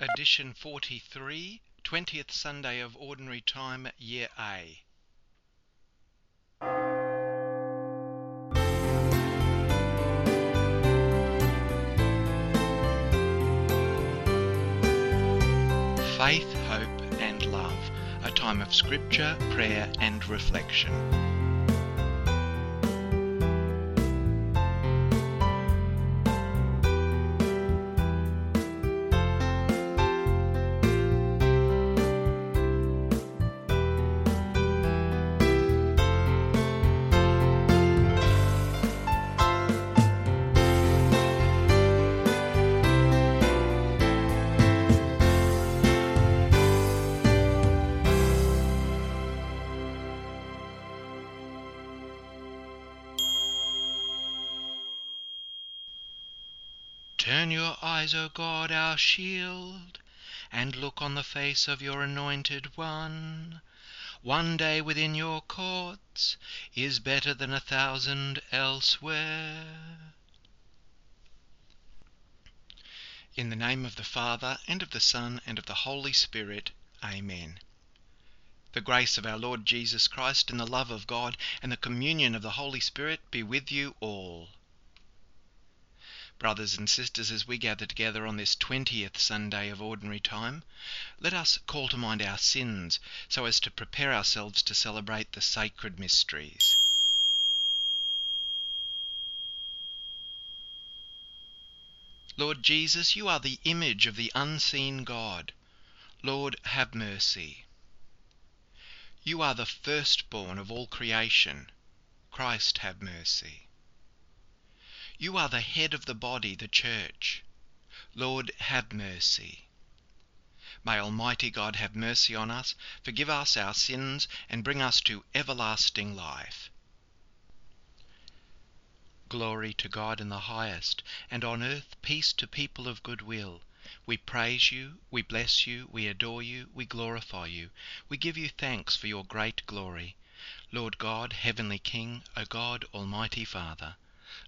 Edition 43, 20th Sunday of Ordinary Time, Year A. Faith, Hope and Love, a time of scripture, prayer and reflection. Turn your eyes, O God, our shield, and look on the face of your anointed one. One day within your courts is better than a thousand elsewhere. In the name of the Father, and of the Son, and of the Holy Spirit. Amen. The grace of our Lord Jesus Christ, and the love of God, and the communion of the Holy Spirit be with you all. Brothers and sisters, as we gather together on this 20th Sunday of Ordinary Time, let us call to mind our sins so as to prepare ourselves to celebrate the sacred mysteries. Lord Jesus, you are the image of the unseen God. Lord, have mercy. You are the firstborn of all creation. Christ, have mercy. You are the head of the body, the church. Lord, have mercy. May Almighty God have mercy on us, forgive us our sins, and bring us to everlasting life. Glory to God in the highest, and on earth peace to people of good will. We praise you, we bless you, we adore you, we glorify you. We give you thanks for your great glory. Lord God, Heavenly King, O God, Almighty Father.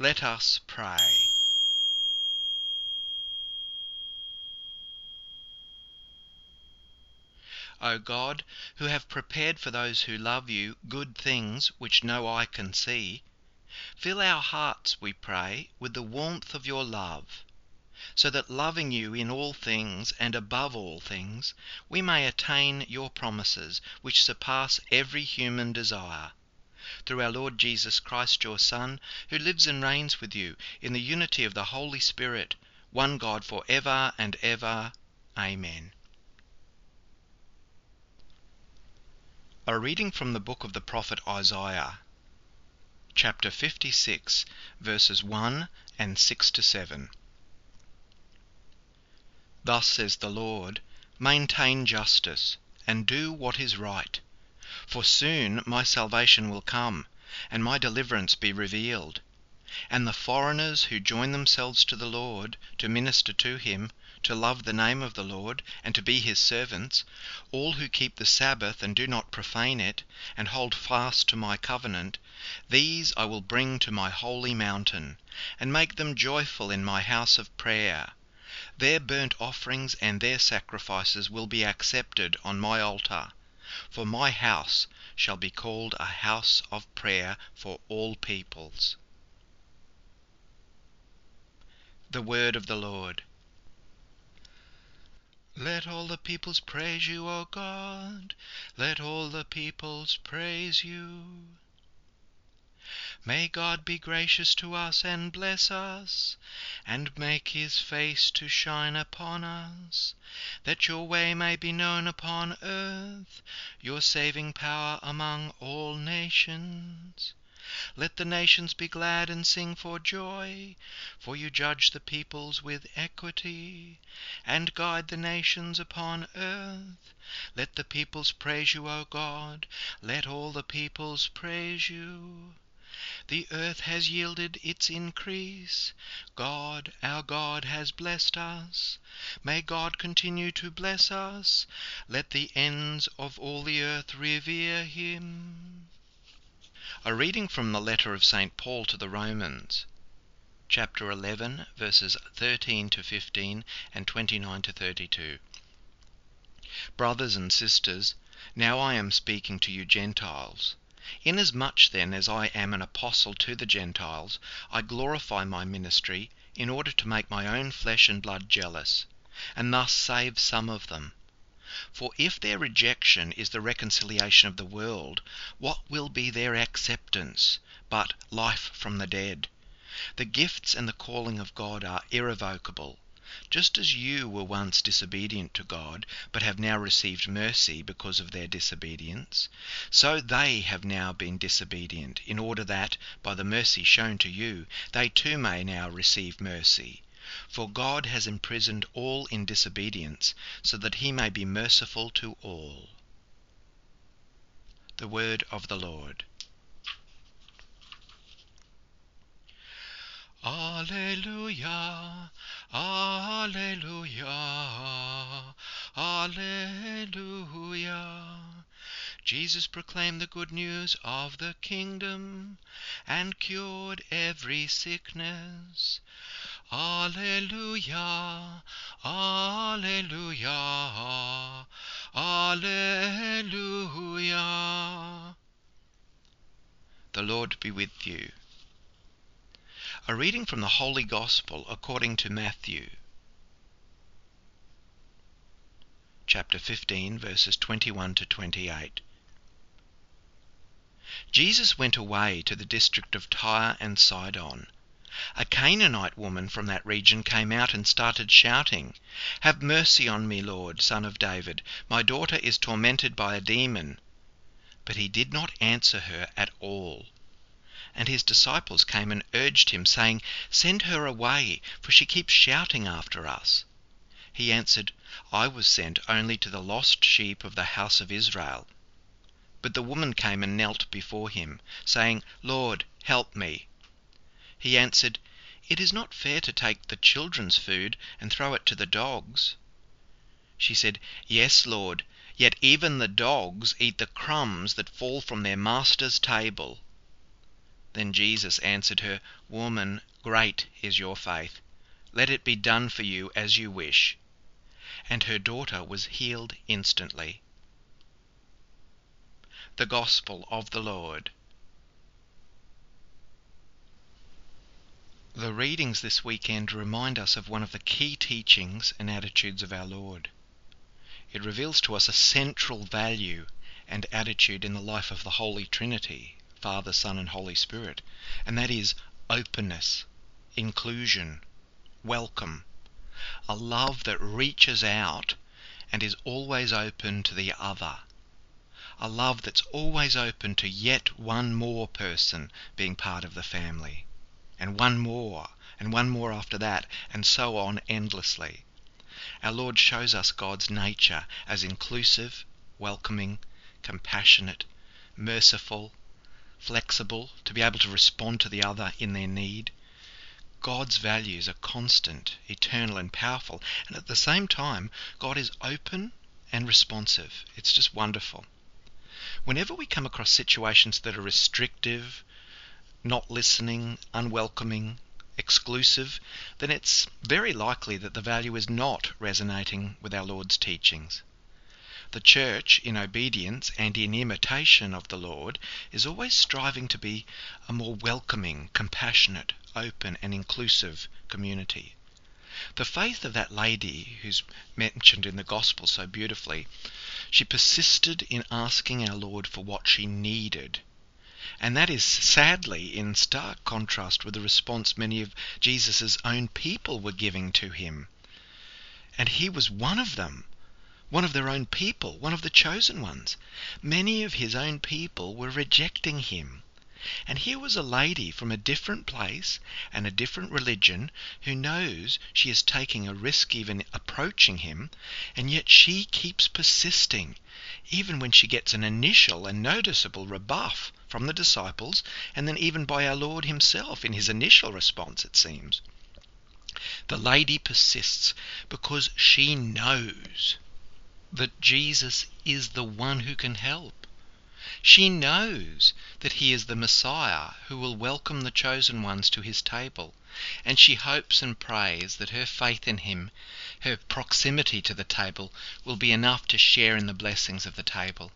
Let us pray. O God, who have prepared for those who love you good things which no eye can see, fill our hearts, we pray, with the warmth of your love, so that loving you in all things and above all things, we may attain your promises which surpass every human desire through our Lord Jesus Christ, your Son, who lives and reigns with you in the unity of the Holy Spirit, one God for ever and ever. Amen. A reading from the book of the prophet Isaiah, chapter 56, verses 1 and 6 to 7. Thus says the Lord, Maintain justice, and do what is right for soon my salvation will come, and my deliverance be revealed. And the foreigners who join themselves to the Lord, to minister to him, to love the name of the Lord, and to be his servants, all who keep the Sabbath and do not profane it, and hold fast to my covenant, these I will bring to my holy mountain, and make them joyful in my house of prayer. Their burnt offerings and their sacrifices will be accepted on my altar for my house shall be called a house of prayer for all peoples. The word of the Lord. Let all the peoples praise you, O God. Let all the peoples praise you. May God be gracious to us and bless us, and make his face to shine upon us, that your way may be known upon earth, your saving power among all nations. Let the nations be glad and sing for joy, for you judge the peoples with equity, and guide the nations upon earth. Let the peoples praise you, O God. Let all the peoples praise you. The earth has yielded its increase. God, our God, has blessed us. May God continue to bless us. Let the ends of all the earth revere him. A reading from the letter of St. Paul to the Romans, chapter 11, verses 13 to 15 and 29 to 32. Brothers and sisters, now I am speaking to you Gentiles. Inasmuch then as I am an apostle to the Gentiles, I glorify my ministry in order to make my own flesh and blood jealous, and thus save some of them. For if their rejection is the reconciliation of the world, what will be their acceptance but life from the dead? The gifts and the calling of God are irrevocable. Just as you were once disobedient to God, but have now received mercy because of their disobedience, so they have now been disobedient, in order that, by the mercy shown to you, they too may now receive mercy. For God has imprisoned all in disobedience, so that he may be merciful to all. The word of the Lord. Alleluia, Alleluia, Alleluia. Jesus proclaimed the good news of the kingdom and cured every sickness. Alleluia, Alleluia, Alleluia. The Lord be with you. A reading from the Holy Gospel according to Matthew, chapter 15, verses 21 to 28. Jesus went away to the district of Tyre and Sidon. A Canaanite woman from that region came out and started shouting, Have mercy on me, Lord, son of David. My daughter is tormented by a demon. But he did not answer her at all. And his disciples came and urged him, saying, Send her away, for she keeps shouting after us. He answered, I was sent only to the lost sheep of the house of Israel. But the woman came and knelt before him, saying, Lord, help me. He answered, It is not fair to take the children's food and throw it to the dogs. She said, Yes, Lord, yet even the dogs eat the crumbs that fall from their master's table. Then Jesus answered her, Woman, great is your faith. Let it be done for you as you wish. And her daughter was healed instantly. The Gospel of the Lord. The readings this weekend remind us of one of the key teachings and attitudes of our Lord. It reveals to us a central value and attitude in the life of the Holy Trinity, Father, Son, and Holy Spirit, and that is openness, inclusion, welcome, a love that reaches out and is always open to the other, a love that's always open to yet one more person being part of the family, and one more, and one more after that, and so on endlessly. Our Lord shows us God's nature as inclusive, welcoming, compassionate, merciful, flexible, to be able to respond to the other in their need. God's values are constant, eternal, and powerful, and at the same time, God is open and responsive. It's just wonderful. Whenever we come across situations that are restrictive, not listening, unwelcoming, exclusive, then it's very likely that the value is not resonating with our Lord's teachings. The church, in obedience and in imitation of the Lord, is always striving to be a more welcoming, compassionate, open, and inclusive community. The faith of that lady who's mentioned in the Gospel so beautifully, she persisted in asking our Lord for what she needed. And that is sadly in stark contrast with the response many of Jesus' own people were giving to him. And he was one of them one of their own people, one of the chosen ones. Many of his own people were rejecting him. And here was a lady from a different place and a different religion who knows she is taking a risk even approaching him, and yet she keeps persisting, even when she gets an initial and noticeable rebuff from the disciples, and then even by our Lord himself in his initial response, it seems. The lady persists because she knows that Jesus is the one who can help. She knows that he is the Messiah who will welcome the chosen ones to his table, and she hopes and prays that her faith in him, her proximity to the table, will be enough to share in the blessings of the table.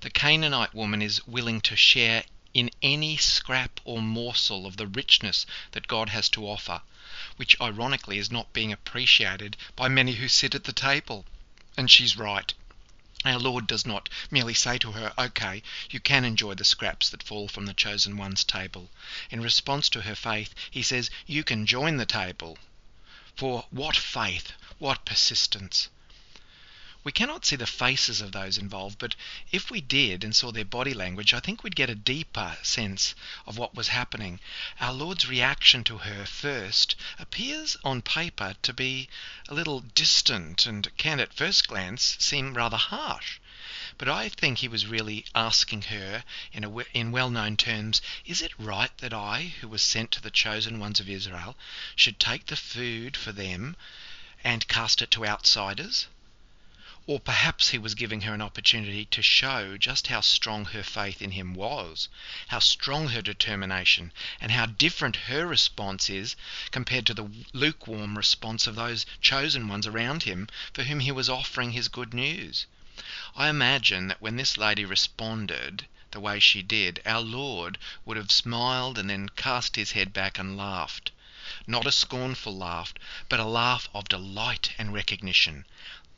The Canaanite woman is willing to share in any scrap or morsel of the richness that God has to offer, which ironically is not being appreciated by many who sit at the table. And she's right. Our Lord does not merely say to her, Okay, you can enjoy the scraps that fall from the chosen one's table. In response to her faith, He says, You can join the table. For what faith, what persistence! We cannot see the faces of those involved, but if we did and saw their body language, I think we'd get a deeper sense of what was happening. Our Lord's reaction to her first appears on paper to be a little distant and can at first glance seem rather harsh. But I think he was really asking her in, in well known terms Is it right that I, who was sent to the chosen ones of Israel, should take the food for them and cast it to outsiders? Or perhaps he was giving her an opportunity to show just how strong her faith in him was, how strong her determination, and how different her response is compared to the lukewarm response of those chosen ones around him for whom he was offering his good news. I imagine that when this lady responded the way she did, our Lord would have smiled and then cast his head back and laughed. Not a scornful laugh, but a laugh of delight and recognition.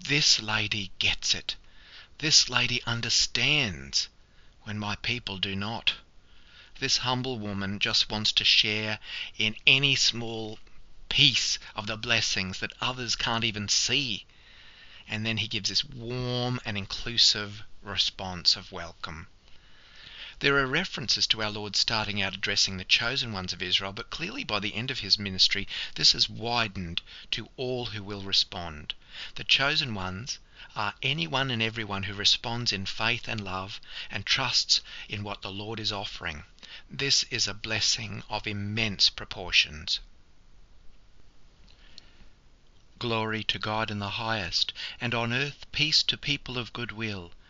This lady gets it. This lady understands when my people do not. This humble woman just wants to share in any small piece of the blessings that others can't even see. And then he gives this warm and inclusive response of welcome. There are references to our Lord starting out addressing the chosen ones of Israel, but clearly by the end of his ministry, this has widened to all who will respond. The chosen ones are anyone and everyone who responds in faith and love and trusts in what the Lord is offering. This is a blessing of immense proportions. Glory to God in the highest, and on earth peace to people of good will.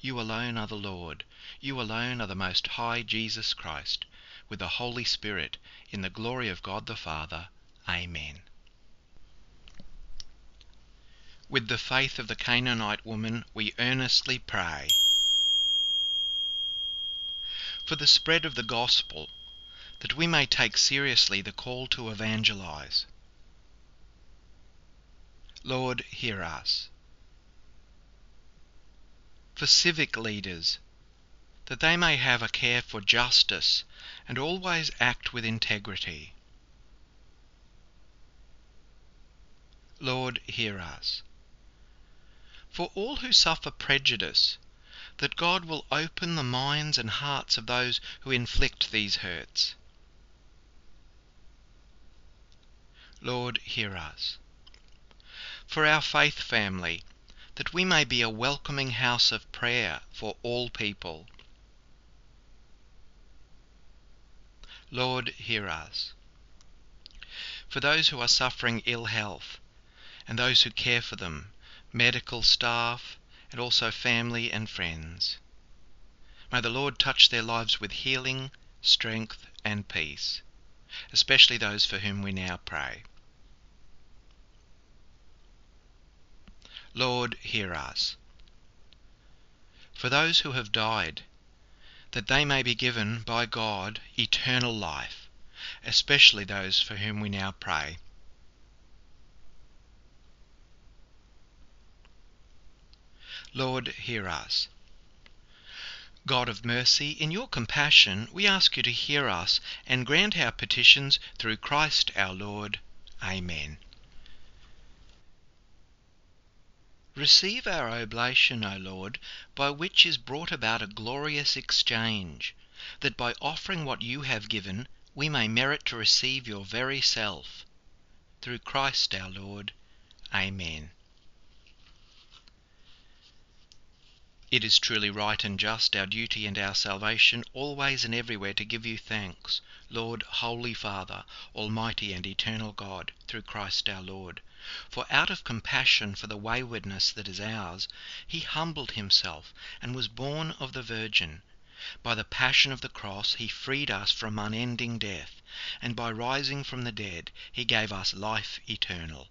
you alone are the Lord, you alone are the Most High Jesus Christ, with the Holy Spirit, in the glory of God the Father. Amen. With the faith of the Canaanite woman, we earnestly pray for the spread of the gospel, that we may take seriously the call to evangelize. Lord, hear us for civic leaders, that they may have a care for justice and always act with integrity. Lord, hear us. For all who suffer prejudice, that God will open the minds and hearts of those who inflict these hurts. Lord, hear us. For our faith family, that we may be a welcoming house of prayer for all people. Lord, hear us. For those who are suffering ill health and those who care for them, medical staff, and also family and friends. May the Lord touch their lives with healing, strength, and peace, especially those for whom we now pray. Lord, hear us. For those who have died, that they may be given by God eternal life, especially those for whom we now pray. Lord, hear us. God of mercy, in your compassion, we ask you to hear us and grant our petitions through Christ our Lord. Amen. Receive our oblation, O Lord, by which is brought about a glorious exchange, that by offering what you have given, we may merit to receive your very self. Through Christ our Lord. Amen. It is truly right and just, our duty and our salvation, always and everywhere to give you thanks, Lord, Holy Father, Almighty and Eternal God, through Christ our Lord. For out of compassion for the waywardness that is ours, he humbled himself and was born of the Virgin. By the passion of the cross he freed us from unending death, and by rising from the dead he gave us life eternal.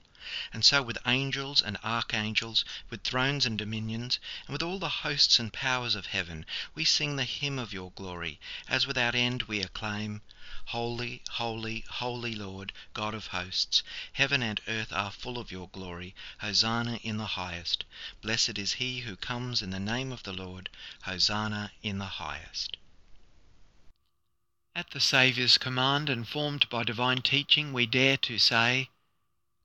And so with angels and archangels, with thrones and dominions, and with all the hosts and powers of heaven, we sing the hymn of your glory, as without end we acclaim, Holy, holy, holy Lord, God of hosts, heaven and earth are full of your glory. Hosanna in the highest. Blessed is he who comes in the name of the Lord. Hosanna in the highest. At the Saviour's command and formed by divine teaching, we dare to say,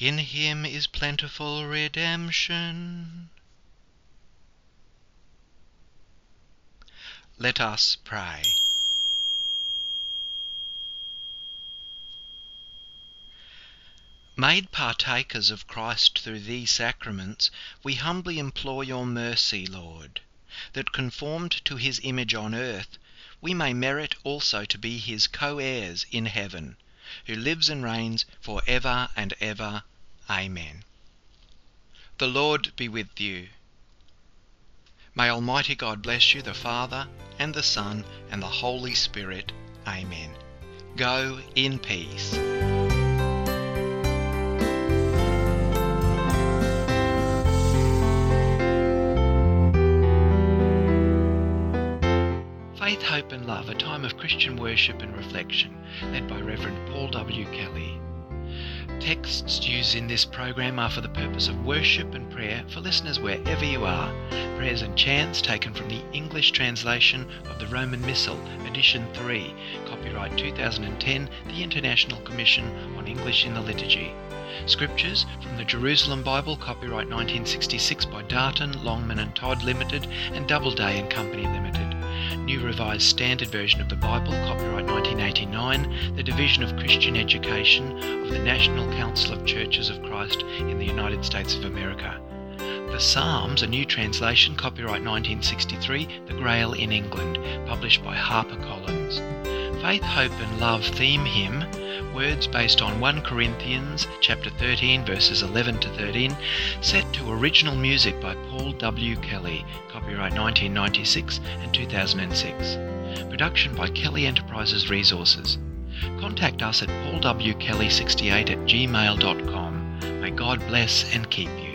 in him is plentiful redemption. Let us pray. Made partakers of Christ through these sacraments, we humbly implore your mercy, Lord, that conformed to his image on earth, we may merit also to be his co heirs in heaven who lives and reigns for ever and ever. Amen. The Lord be with you. May Almighty God bless you, the Father, and the Son, and the Holy Spirit. Amen. Go in peace. Christian worship and reflection, led by Reverend Paul W. Kelly. Texts used in this program are for the purpose of worship and prayer for listeners wherever you are. Prayers and chants taken from the English translation of the Roman Missal, edition 3, copyright 2010, the International Commission on English in the Liturgy. Scriptures from the Jerusalem Bible, copyright 1966 by Darton, Longman and Todd Limited and Doubleday and Company Limited. New Revised Standard Version of the Bible, copyright 1989, the Division of Christian Education of the National Council of Churches of Christ in the United States of America. The Psalms, a new translation, copyright 1963, The Grail in England, published by HarperCollins. Faith, Hope and Love theme hymn, words based on 1 Corinthians chapter 13 verses 11 to 13, set to original music by Paul W. Kelly, copyright 1996 and 2006. Production by Kelly Enterprises Resources. Contact us at paulwkelly68 at gmail.com. May God bless and keep you.